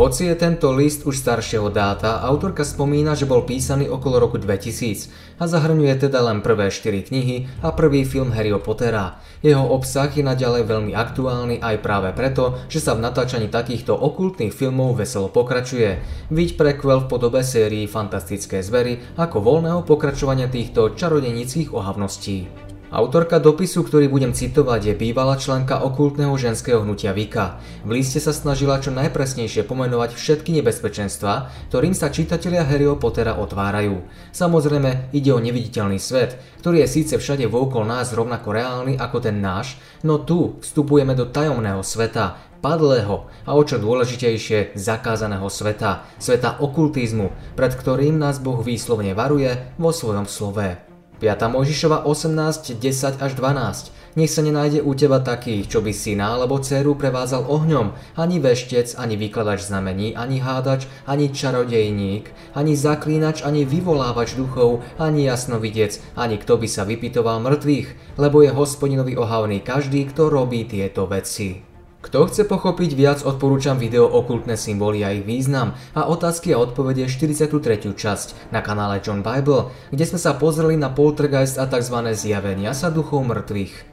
Hoci je tento list už staršieho dáta, autorka spomína, že bol písaný okolo roku 2000 a zahrňuje teda len prvé 4 knihy a prvý film Harryho Pottera. Jeho obsah je naďalej veľmi aktuálny aj práve preto, že sa v natáčaní takýchto okultných filmov veselo pokračuje. Viď prequel v podobe sérii Fantastické zvery ako voľného pokračovania týchto čarodenických ohavností. Autorka dopisu, ktorý budem citovať, je bývalá členka okultného ženského hnutia Vika. V liste sa snažila čo najpresnejšie pomenovať všetky nebezpečenstva, ktorým sa čitatelia Harryho Pottera otvárajú. Samozrejme, ide o neviditeľný svet, ktorý je síce všade vôkol nás rovnako reálny ako ten náš, no tu vstupujeme do tajomného sveta, padlého a o čo dôležitejšie zakázaného sveta, sveta okultizmu, pred ktorým nás Boh výslovne varuje vo svojom slove. 5. Mojžišova 18, 10 až 12. Nech sa nenájde u teba takých, čo by syna alebo dceru prevázal ohňom, ani veštec, ani vykladač znamení, ani hádač, ani čarodejník, ani zaklínač, ani vyvolávač duchov, ani jasnovidec, ani kto by sa vypitoval mŕtvych, lebo je hospodinovi ohavný každý, kto robí tieto veci. Kto chce pochopiť viac, odporúčam video Okultné symboly a ich význam a otázky a odpovede 43. časť na kanále John Bible, kde sme sa pozreli na poltergeist a tzv. zjavenia sa duchov mŕtvych.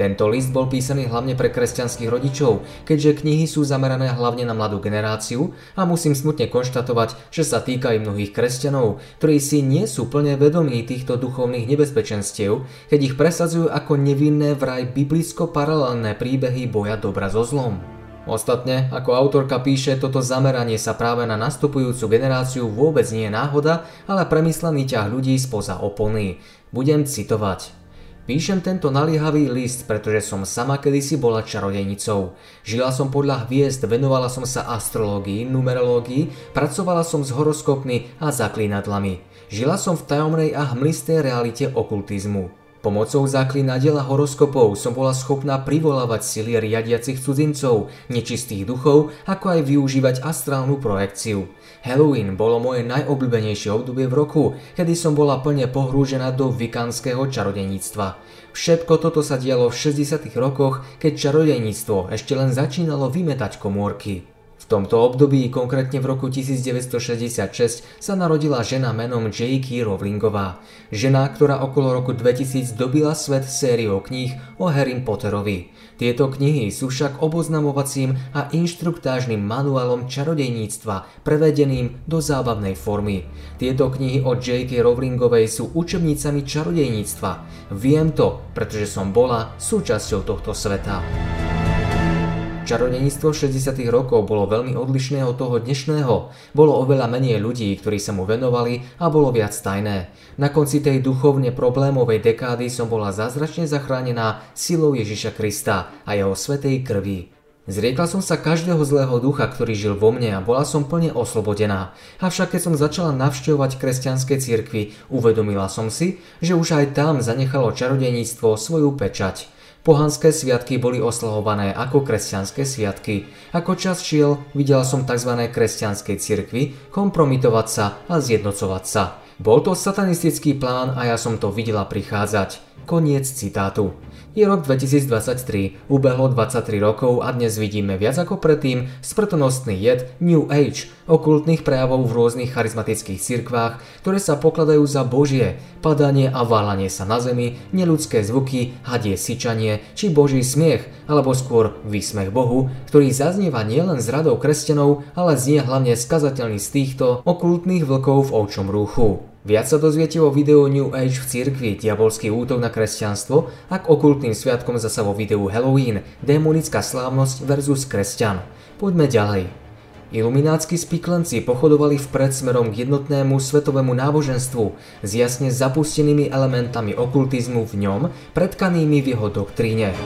Tento list bol písaný hlavne pre kresťanských rodičov, keďže knihy sú zamerané hlavne na mladú generáciu a musím smutne konštatovať, že sa týka aj mnohých kresťanov, ktorí si nie sú plne vedomí týchto duchovných nebezpečenstiev, keď ich presadzujú ako nevinné vraj biblicko-paralelné príbehy boja dobra so zlom. Ostatne, ako autorka píše, toto zameranie sa práve na nastupujúcu generáciu vôbec nie je náhoda, ale premyslený ťah ľudí spoza opony. Budem citovať. Píšem tento naliehavý list, pretože som sama kedysi bola čarodejnicou. Žila som podľa hviezd, venovala som sa astrológii, numerológii, pracovala som s horoskopmi a zaklínadlami. Žila som v tajomnej a hmlistej realite okultizmu. Pomocou zaklinadiel a horoskopov som bola schopná privolávať sily riadiacich cudzincov, nečistých duchov, ako aj využívať astrálnu projekciu. Halloween bolo moje najobľúbenejšie obdobie v roku, kedy som bola plne pohrúžená do vikanského čarodejníctva. Všetko toto sa dialo v 60. rokoch, keď čarodejníctvo ešte len začínalo vymetať komórky tomto období, konkrétne v roku 1966, sa narodila žena menom J.K. Rowlingová. Žena, ktorá okolo roku 2000 dobila svet sériou kníh o Harry Potterovi. Tieto knihy sú však oboznamovacím a inštruktážnym manuálom čarodejníctva, prevedeným do zábavnej formy. Tieto knihy od J.K. Rowlingovej sú učebnicami čarodejníctva. Viem to, pretože som bola súčasťou tohto sveta. Čarodeníctvo 60. rokov bolo veľmi odlišné od toho dnešného. Bolo oveľa menej ľudí, ktorí sa mu venovali a bolo viac tajné. Na konci tej duchovne problémovej dekády som bola zázračne zachránená silou Ježiša Krista a jeho svetej krvi. Zriekla som sa každého zlého ducha, ktorý žil vo mne a bola som plne oslobodená. Avšak keď som začala navštevovať kresťanské cirkvy, uvedomila som si, že už aj tam zanechalo čarodeníctvo svoju pečať. Pohanské sviatky boli oslavované ako kresťanské sviatky. Ako čas šiel, videla som tzv. kresťanskej cirkvi kompromitovať sa a zjednocovať sa. Bol to satanistický plán a ja som to videla prichádzať. Koniec citátu. Je rok 2023, ubehlo 23 rokov a dnes vidíme viac ako predtým smrtonostný jed New Age, okultných prejavov v rôznych charizmatických cirkvách, ktoré sa pokladajú za božie, padanie a válanie sa na zemi, neludské zvuky, hadie syčanie či boží smiech, alebo skôr výsmech Bohu, ktorý zaznieva nielen z radou kresťanov, ale znie hlavne skazateľný z týchto okultných vlkov v ovčom rúchu. Viac sa dozviete vo videu New Age v cirkvi, diabolský útok na kresťanstvo a k okultným sviatkom zasa vo videu Halloween, démonická slávnosť versus kresťan. Poďme ďalej. Iluminátsky spiklenci pochodovali vpred smerom k jednotnému svetovému náboženstvu s jasne zapustenými elementami okultizmu v ňom, predkanými v jeho doktríne.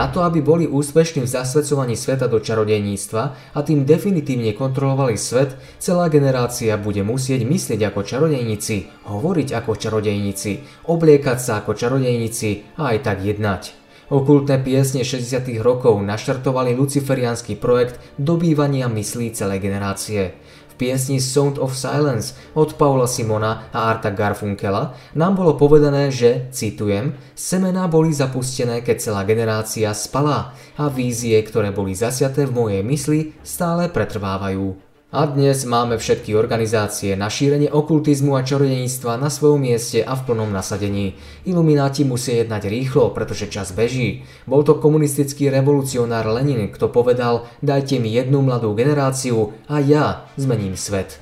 Na to, aby boli úspešní v zasvedcovaní sveta do čarodejníctva a tým definitívne kontrolovali svet, celá generácia bude musieť myslieť ako čarodejníci, hovoriť ako čarodejníci, obliekať sa ako čarodejníci a aj tak jednať. Okultné piesne 60. rokov naštartovali luciferiánsky projekt dobývania myslí celej generácie. Piesni Sound of Silence od Paula Simona a Arta Garfunkela nám bolo povedané, že, citujem, semená boli zapustené, keď celá generácia spala a vízie, ktoré boli zasiaté v mojej mysli, stále pretrvávajú. A dnes máme všetky organizácie na šírenie okultizmu a čarodeníctva na svojom mieste a v plnom nasadení. Ilumináti musia jednať rýchlo, pretože čas beží. Bol to komunistický revolucionár Lenin, kto povedal, dajte mi jednu mladú generáciu a ja zmením svet.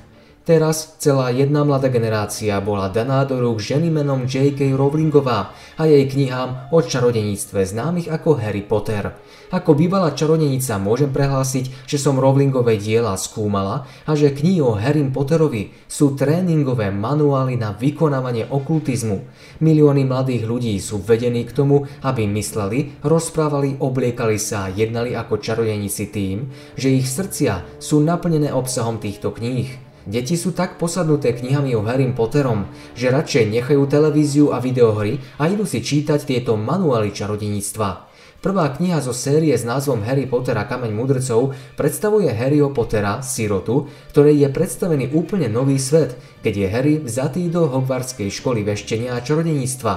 Teraz celá jedna mladá generácia bola daná do rúk ženy menom J.K. Rowlingová a jej knihám o čarodeníctve známych ako Harry Potter. Ako bývalá čarodenica môžem prehlásiť, že som Rowlingové diela skúmala a že knihy o Harry Potterovi sú tréningové manuály na vykonávanie okultizmu. Milióny mladých ľudí sú vedení k tomu, aby mysleli, rozprávali, obliekali sa a jednali ako čarodenici tým, že ich srdcia sú naplnené obsahom týchto kníh. Deti sú tak posadnuté knihami o Harry Potterom, že radšej nechajú televíziu a videohry a idú si čítať tieto manuály čarodeníctva. Prvá kniha zo série s názvom Harry Potter a kameň mudrcov predstavuje Harryho Pottera, sirotu, ktorej je predstavený úplne nový svet, keď je Harry vzatý do Hogwartskej školy veštenia a čarodeníctva.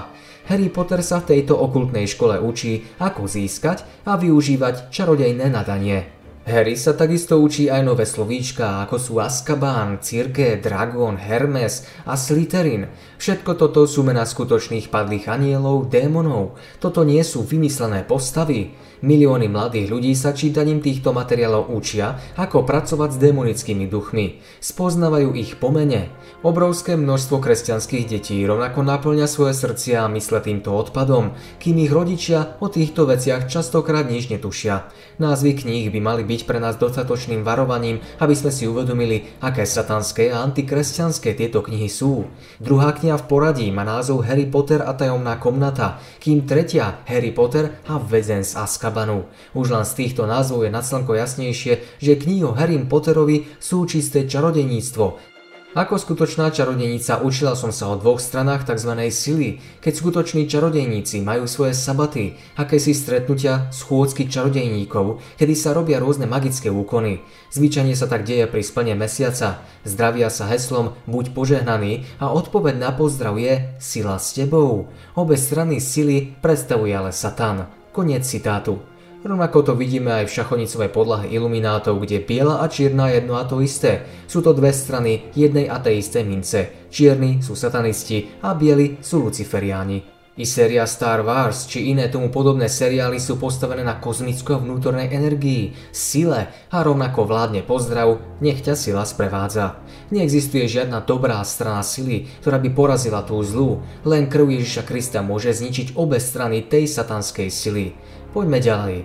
Harry Potter sa v tejto okultnej škole učí, ako získať a využívať čarodejné nadanie. Harry sa takisto učí aj nové slovíčka, ako sú Azkaban, Cirke, Dragon, Hermes a Slytherin. Všetko toto sú mená skutočných padlých anielov, démonov. Toto nie sú vymyslené postavy. Milióny mladých ľudí sa čítaním týchto materiálov učia, ako pracovať s demonickými duchmi. Spoznávajú ich po mene. Obrovské množstvo kresťanských detí rovnako naplňa svoje srdcia a mysle týmto odpadom, kým ich rodičia o týchto veciach častokrát nič netušia. Názvy kníh by mali byť pre nás dostatočným varovaním, aby sme si uvedomili, aké satanské a antikresťanské tieto knihy sú. Druhá kniha v poradí má názov Harry Potter a tajomná komnata, kým tretia Harry Potter a väzen z Azkaban. Azkabanu. Už len z týchto názvov je na slnko jasnejšie, že knihy o Harry Potterovi sú čisté čarodejníctvo, ako skutočná čarodenica učila som sa o dvoch stranách tzv. sily, keď skutoční čarodejníci majú svoje sabaty, akési stretnutia schôdzky čarodejníkov, kedy sa robia rôzne magické úkony. Zvyčajne sa tak deje pri splne mesiaca. Zdravia sa heslom buď požehnaný a odpoveď na pozdrav je sila s tebou. Obe strany sily predstavuje ale Satan. Koniec citátu. Rovnako to vidíme aj v šachonicovej podlahe iluminátov, kde biela a čierna je jedno a to isté. Sú to dve strany jednej a tej isté mince. Čierni sú satanisti a bieli sú luciferiáni. I séria Star Wars či iné tomu podobné seriály sú postavené na kozmicko vnútornej energii, sile a rovnako vládne pozdrav, nech ťa sila sprevádza. Neexistuje žiadna dobrá strana sily, ktorá by porazila tú zlú, len krv Ježiša Krista môže zničiť obe strany tej satanskej sily. Poďme ďalej.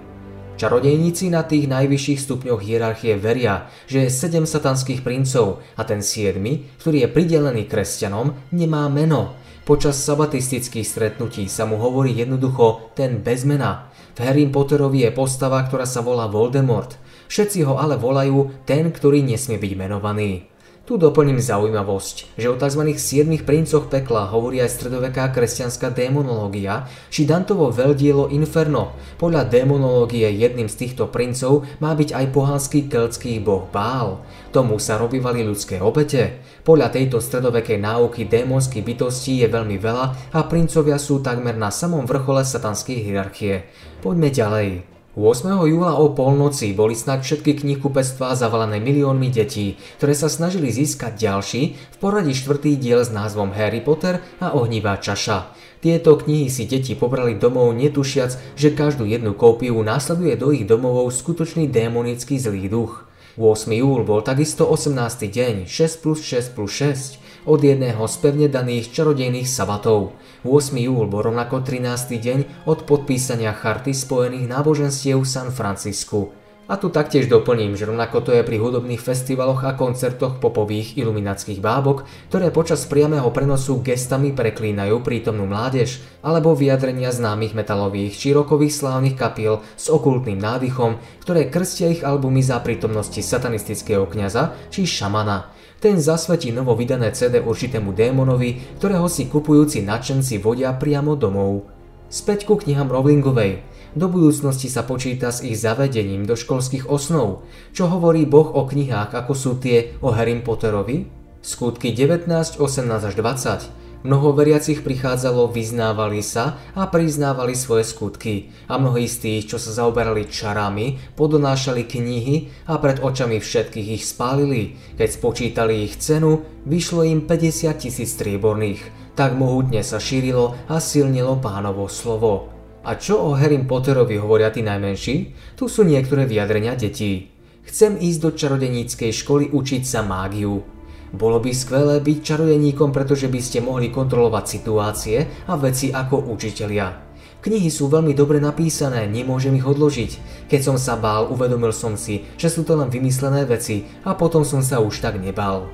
Čarodejníci na tých najvyšších stupňoch hierarchie veria, že je sedem satanských princov a ten siedmy, ktorý je pridelený kresťanom, nemá meno, Počas sabatistických stretnutí sa mu hovorí jednoducho ten bez mena. V Harry Potterovi je postava, ktorá sa volá Voldemort. Všetci ho ale volajú ten, ktorý nesmie byť menovaný. Tu doplním zaujímavosť, že o tzv. siedmých princoch pekla hovorí aj stredoveká kresťanská démonológia, či Dantovo veľdielo Inferno. Podľa démonológie jedným z týchto princov má byť aj pohanský keltský boh Bál. Tomu sa robívali ľudské obete. Podľa tejto stredovekej náuky démonských bytostí je veľmi veľa a princovia sú takmer na samom vrchole satanskej hierarchie. Poďme ďalej. 8. júla o polnoci boli snad všetky knihkupectvá zavalené miliónmi detí, ktoré sa snažili získať ďalší, v poradí štvrtý diel s názvom Harry Potter a ohnivá čaša. Tieto knihy si deti pobrali domov netušiac, že každú jednu kópiu následuje do ich domovov skutočný démonický zlý duch. 8. júl bol takisto 18. deň, 6 plus 6 plus 6, od jedného z pevne daných čarodejných sabatov. 8. júl bol rovnako 13. deň od podpísania charty spojených náboženstiev v San Francisku. A tu taktiež doplním, že rovnako to je pri hudobných festivaloch a koncertoch popových iluminackých bábok, ktoré počas priamého prenosu gestami preklínajú prítomnú mládež, alebo vyjadrenia známych metalových či rokových slávnych kapiel s okultným nádychom, ktoré krstia ich albumy za prítomnosti satanistického kňaza či šamana. Ten zasvetí novo vydané CD určitému démonovi, ktorého si kupujúci nadšenci vodia priamo domov. Späť ku knihám Rowlingovej. do budúcnosti sa počíta s ich zavedením do školských osnov. Čo hovorí Boh o knihách, ako sú tie o Harry Potterovi? Skutky 19, 18 až 20 Mnoho veriacich prichádzalo, vyznávali sa a priznávali svoje skutky a mnohí z tých, čo sa zaoberali čarami, podonášali knihy a pred očami všetkých ich spálili. Keď spočítali ich cenu, vyšlo im 50 tisíc strieborných. Tak mohutne sa šírilo a silnilo pánovo slovo. A čo o Harry Potterovi hovoria tí najmenší? Tu sú niektoré vyjadrenia detí. Chcem ísť do čarodeníckej školy učiť sa mágiu. Bolo by skvelé byť čarodeníkom, pretože by ste mohli kontrolovať situácie a veci ako učitelia. Knihy sú veľmi dobre napísané, nemôžem ich odložiť. Keď som sa bál, uvedomil som si, že sú to len vymyslené veci a potom som sa už tak nebal.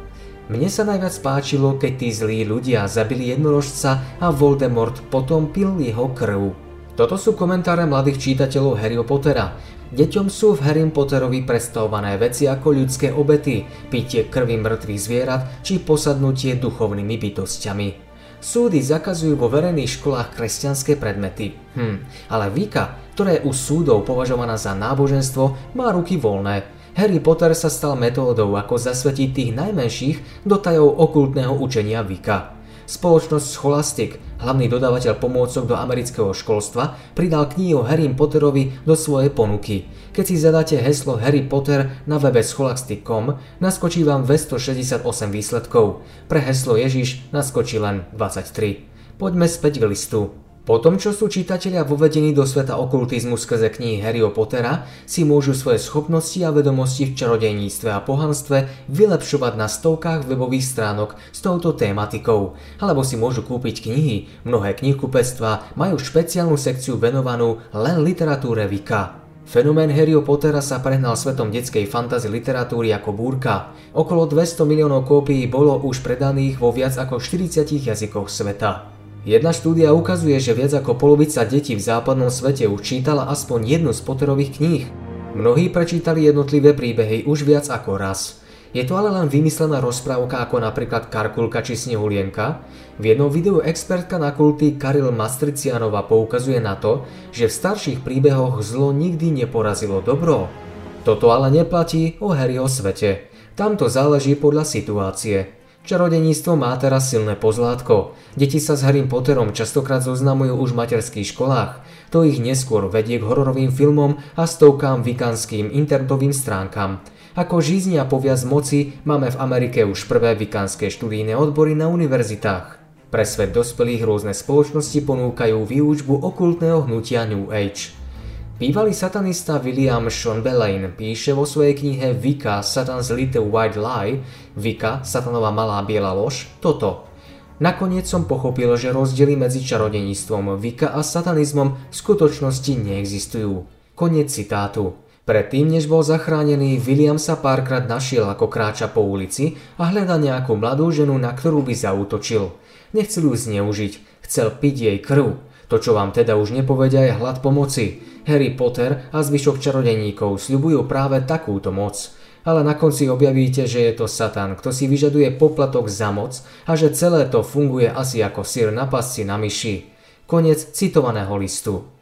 Mne sa najviac páčilo, keď tí zlí ľudia zabili jednorožca a Voldemort potom pil jeho krv. Toto sú komentáre mladých čítateľov Harryho Pottera. Deťom sú v Harry Potterovi predstavované veci ako ľudské obety, pitie krvi mŕtvych zvierat či posadnutie duchovnými bytostiami. Súdy zakazujú vo verejných školách kresťanské predmety. Hm, ale Vika, ktorá je u súdov považovaná za náboženstvo, má ruky voľné. Harry Potter sa stal metódou, ako zasvetiť tých najmenších do tajov okultného učenia Vika. Spoločnosť Scholastic, hlavný dodávateľ pomôcok do amerického školstva, pridal knihu Harry Potterovi do svojej ponuky. Keď si zadáte heslo Harry Potter na webe scholastic.com, naskočí vám 268 výsledkov. Pre heslo Ježiš naskočí len 23. Poďme späť k listu. Po tom, čo sú čitatelia vovedení do sveta okultizmu skrze knihy Harryho Pottera, si môžu svoje schopnosti a vedomosti v čarodejníctve a pohanstve vylepšovať na stovkách webových stránok s touto tématikou, alebo si môžu kúpiť knihy. Mnohé knihkupectvá majú špeciálnu sekciu venovanú len literatúre Vika. Fenomén Harryho Pottera sa prehnal svetom detskej fantasy literatúry ako búrka. Okolo 200 miliónov kópií bolo už predaných vo viac ako 40 jazykoch sveta. Jedna štúdia ukazuje, že viac ako polovica detí v západnom svete už čítala aspoň jednu z Potterových kníh. Mnohí prečítali jednotlivé príbehy už viac ako raz. Je to ale len vymyslená rozprávka ako napríklad Karkulka či Snehulienka? V jednom videu expertka na kulty Karil Mastricianova poukazuje na to, že v starších príbehoch zlo nikdy neporazilo dobro. Toto ale neplatí o Harryho svete. Tam to záleží podľa situácie. Čarodeníctvo má teraz silné pozlátko. Deti sa s Harrym Potterom častokrát zoznamujú už v materských školách. To ich neskôr vedie k hororovým filmom a stovkám vikanským internetovým stránkam. Ako žíznia poviac moci máme v Amerike už prvé vikánske študijné odbory na univerzitách. Pre svet dospelých rôzne spoločnosti ponúkajú výučbu okultného hnutia New Age. Bývalý satanista William Schonbelain píše vo svojej knihe Vika Satan's Little White Lie Vika, Satanova malá biela lož, toto. Nakoniec som pochopil, že rozdiely medzi čarodeníctvom Vika a satanizmom v skutočnosti neexistujú. Koniec citátu. Predtým, než bol zachránený, William sa párkrát našiel, ako kráča po ulici a hľada nejakú mladú ženu, na ktorú by zautočil. Nechcel ju zneužiť, chcel piť jej krv. To, čo vám teda už nepovedia, je hlad pomoci. Harry Potter a zvyšok čarodeníkov sľubujú práve takúto moc. Ale na konci objavíte, že je to Satan, kto si vyžaduje poplatok za moc a že celé to funguje asi ako sír na pasci na myši. Konec citovaného listu.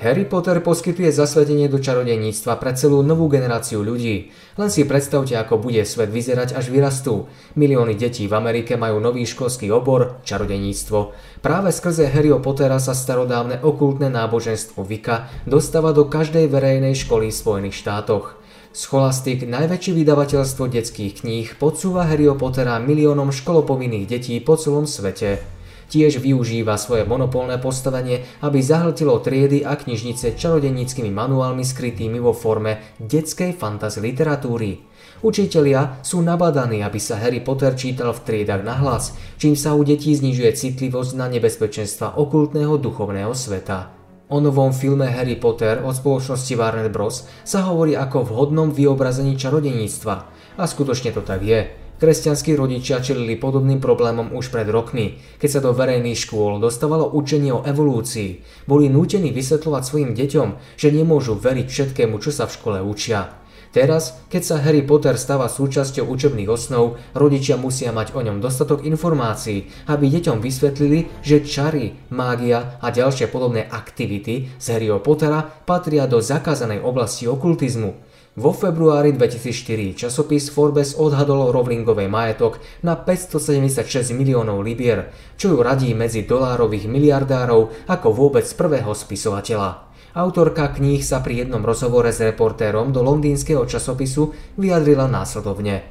Harry Potter poskytuje zasvetenie do čarodeníctva pre celú novú generáciu ľudí. Len si predstavte, ako bude svet vyzerať, až vyrastú. Milióny detí v Amerike majú nový školský obor, čarodeníctvo. Práve skrze Harryho Pottera sa starodávne okultné náboženstvo Vika dostáva do každej verejnej školy v Spojených štátoch. Scholastic, najväčšie vydavateľstvo detských kníh, podsúva Harryho Pottera miliónom školopovinných detí po celom svete tiež využíva svoje monopolné postavenie, aby zahltilo triedy a knižnice čarodeníckými manuálmi skrytými vo forme detskej fantasy literatúry. Učitelia sú nabadaní, aby sa Harry Potter čítal v triedach na hlas, čím sa u detí znižuje citlivosť na nebezpečenstva okultného duchovného sveta. O novom filme Harry Potter od spoločnosti Warner Bros. sa hovorí ako vhodnom vyobrazení čarodeníctva. A skutočne to tak je. Kresťanskí rodičia čelili podobným problémom už pred rokmi, keď sa do verejných škôl dostávalo učenie o evolúcii. Boli nútení vysvetľovať svojim deťom, že nemôžu veriť všetkému, čo sa v škole učia. Teraz, keď sa Harry Potter stáva súčasťou učebných osnov, rodičia musia mať o ňom dostatok informácií, aby deťom vysvetlili, že čary, mágia a ďalšie podobné aktivity z Harryho Pottera patria do zakázanej oblasti okultizmu. Vo februári 2004 časopis Forbes odhadol Rowlingovej majetok na 576 miliónov libier, čo ju radí medzi dolárových miliardárov ako vôbec prvého spisovateľa. Autorka kníh sa pri jednom rozhovore s reportérom do londýnskeho časopisu vyjadrila následovne.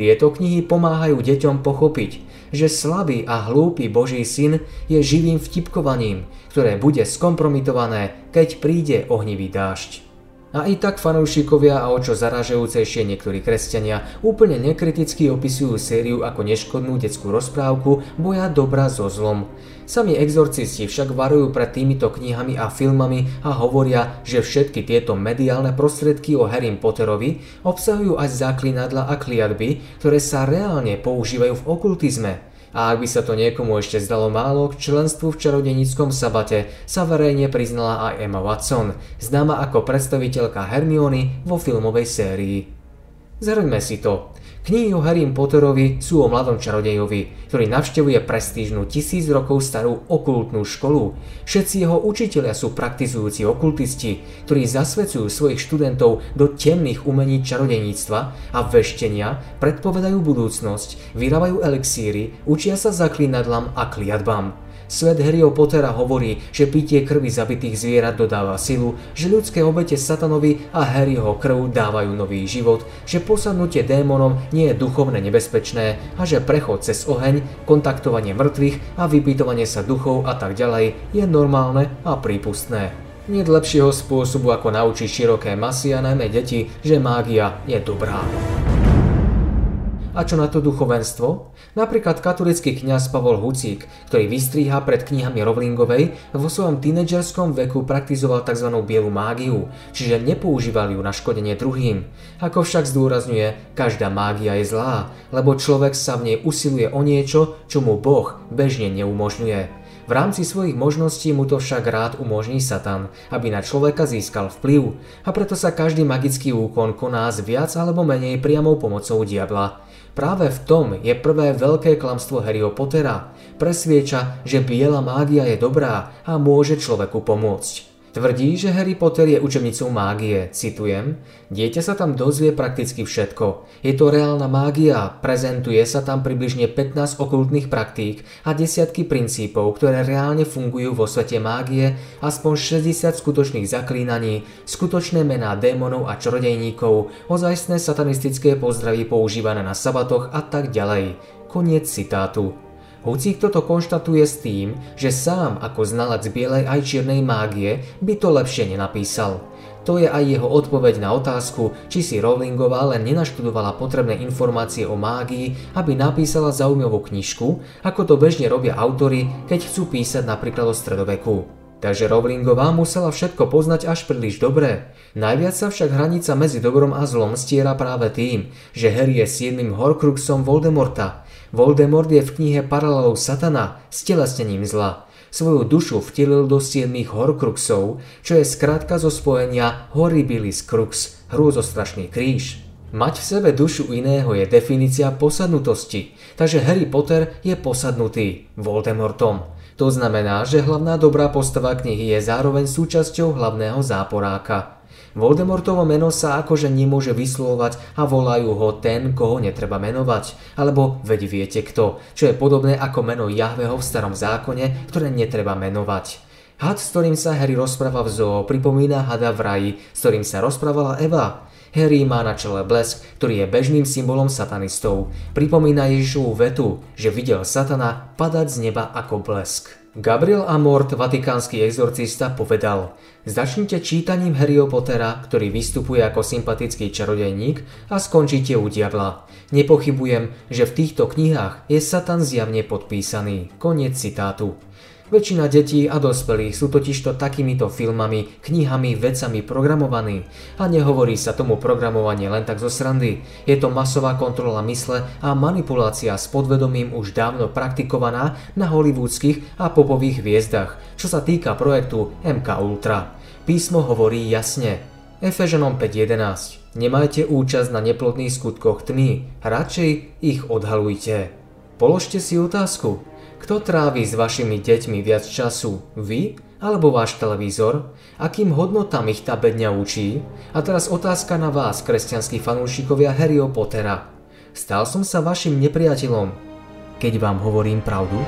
Tieto knihy pomáhajú deťom pochopiť, že slabý a hlúpy Boží syn je živým vtipkovaním, ktoré bude skompromitované, keď príde ohnivý dážď. A i tak fanúšikovia a o čo zaražajúcejšie niektorí kresťania úplne nekriticky opisujú sériu ako neškodnú detskú rozprávku boja dobra so zlom. Sami exorcisti však varujú pred týmito knihami a filmami a hovoria, že všetky tieto mediálne prostriedky o Harry Potterovi obsahujú až záklinadla a kliatby, ktoré sa reálne používajú v okultizme. A ak by sa to niekomu ešte zdalo málo, k členstvu v čarodenickom sabate sa verejne priznala aj Emma Watson, známa ako predstaviteľka Hermiony vo filmovej sérii. Zhrňme si to. Knihy o Harry Potterovi sú o mladom čarodejovi, ktorý navštevuje prestížnu tisíc rokov starú okultnú školu. Všetci jeho učitelia sú praktizujúci okultisti, ktorí zasvedcujú svojich študentov do temných umení čarodejníctva a veštenia, predpovedajú budúcnosť, vyrábajú elixíry, učia sa zaklinadlám a kliatbám. Svet Harryho Pottera hovorí, že pitie krvi zabitých zvierat dodáva silu, že ľudské obete satanovi a Harryho krv dávajú nový život, že posadnutie démonom nie je duchovne nebezpečné a že prechod cez oheň, kontaktovanie mŕtvych a vypýtovanie sa duchov a tak ďalej je normálne a prípustné. Nie lepšieho spôsobu ako naučiť široké masy a najmä deti, že mágia je dobrá. A čo na to duchovenstvo? Napríklad katolický kňaz Pavol Hucík, ktorý vystríha pred knihami Rowlingovej, vo svojom tínedžerskom veku praktizoval tzv. bielu mágiu, čiže nepoužíval ju na škodenie druhým. Ako však zdôrazňuje, každá mágia je zlá, lebo človek sa v nej usiluje o niečo, čo mu Boh bežne neumožňuje. V rámci svojich možností mu to však rád umožní Satan, aby na človeka získal vplyv a preto sa každý magický úkon koná s viac alebo menej priamou pomocou diabla. Práve v tom je prvé veľké klamstvo Harryho Pottera. Presvieča, že biela mágia je dobrá a môže človeku pomôcť. Tvrdí, že Harry Potter je učebnicou mágie, citujem, dieťa sa tam dozvie prakticky všetko. Je to reálna mágia, prezentuje sa tam približne 15 okultných praktík a desiatky princípov, ktoré reálne fungujú vo svete mágie, aspoň 60 skutočných zaklínaní, skutočné mená démonov a čarodejníkov, ozajstné satanistické pozdravy používané na sabatoch a tak ďalej. Koniec citátu. Hucík toto konštatuje s tým, že sám ako znalec bielej aj čiernej mágie by to lepšie nenapísal. To je aj jeho odpoveď na otázku, či si Rowlingová len nenaštudovala potrebné informácie o mágii, aby napísala zaujímavú knižku, ako to bežne robia autory, keď chcú písať napríklad o stredoveku. Takže Rowlingová musela všetko poznať až príliš dobre. Najviac sa však hranica medzi dobrom a zlom stiera práve tým, že Harry je siedmým Horcruxom Voldemorta, Voldemort je v knihe paralelou Satana s telesnením zla. Svoju dušu vtelil do siedmých Horcruxov, čo je skrátka zo spojenia Horribilis Crux, hrôzostrašný kríž. Mať v sebe dušu iného je definícia posadnutosti, takže Harry Potter je posadnutý Voldemortom. To znamená, že hlavná dobrá postava knihy je zároveň súčasťou hlavného záporáka. Voldemortovo meno sa akože nemôže vyslovovať a volajú ho ten, koho netreba menovať, alebo veď viete kto, čo je podobné ako meno Jahveho v starom zákone, ktoré netreba menovať. Had, s ktorým sa Harry rozpráva v zoo, pripomína hada v raji, s ktorým sa rozprávala Eva. Harry má na čele blesk, ktorý je bežným symbolom satanistov. Pripomína Ježišovu vetu, že videl satana padať z neba ako blesk. Gabriel Amort, vatikánsky exorcista, povedal Začnite čítaním Harryho Pottera, ktorý vystupuje ako sympatický čarodejník a skončíte u diabla. Nepochybujem, že v týchto knihách je Satan zjavne podpísaný. Koniec citátu. Väčšina detí a dospelých sú totižto takýmito filmami, knihami, vecami programovaní. A nehovorí sa tomu programovanie len tak zo srandy. Je to masová kontrola mysle a manipulácia s podvedomím už dávno praktikovaná na hollywoodských a popových hviezdach, čo sa týka projektu MK Ultra. Písmo hovorí jasne. Efežanom 5.11. Nemajte účasť na neplodných skutkoch tmy, radšej ich odhalujte. Položte si otázku, kto trávi s vašimi deťmi viac času, vy alebo váš televízor? Akým hodnotám ich tá bedňa učí? A teraz otázka na vás, kresťanskí fanúšikovia Harryho Pottera. Stal som sa vašim nepriateľom, keď vám hovorím pravdu?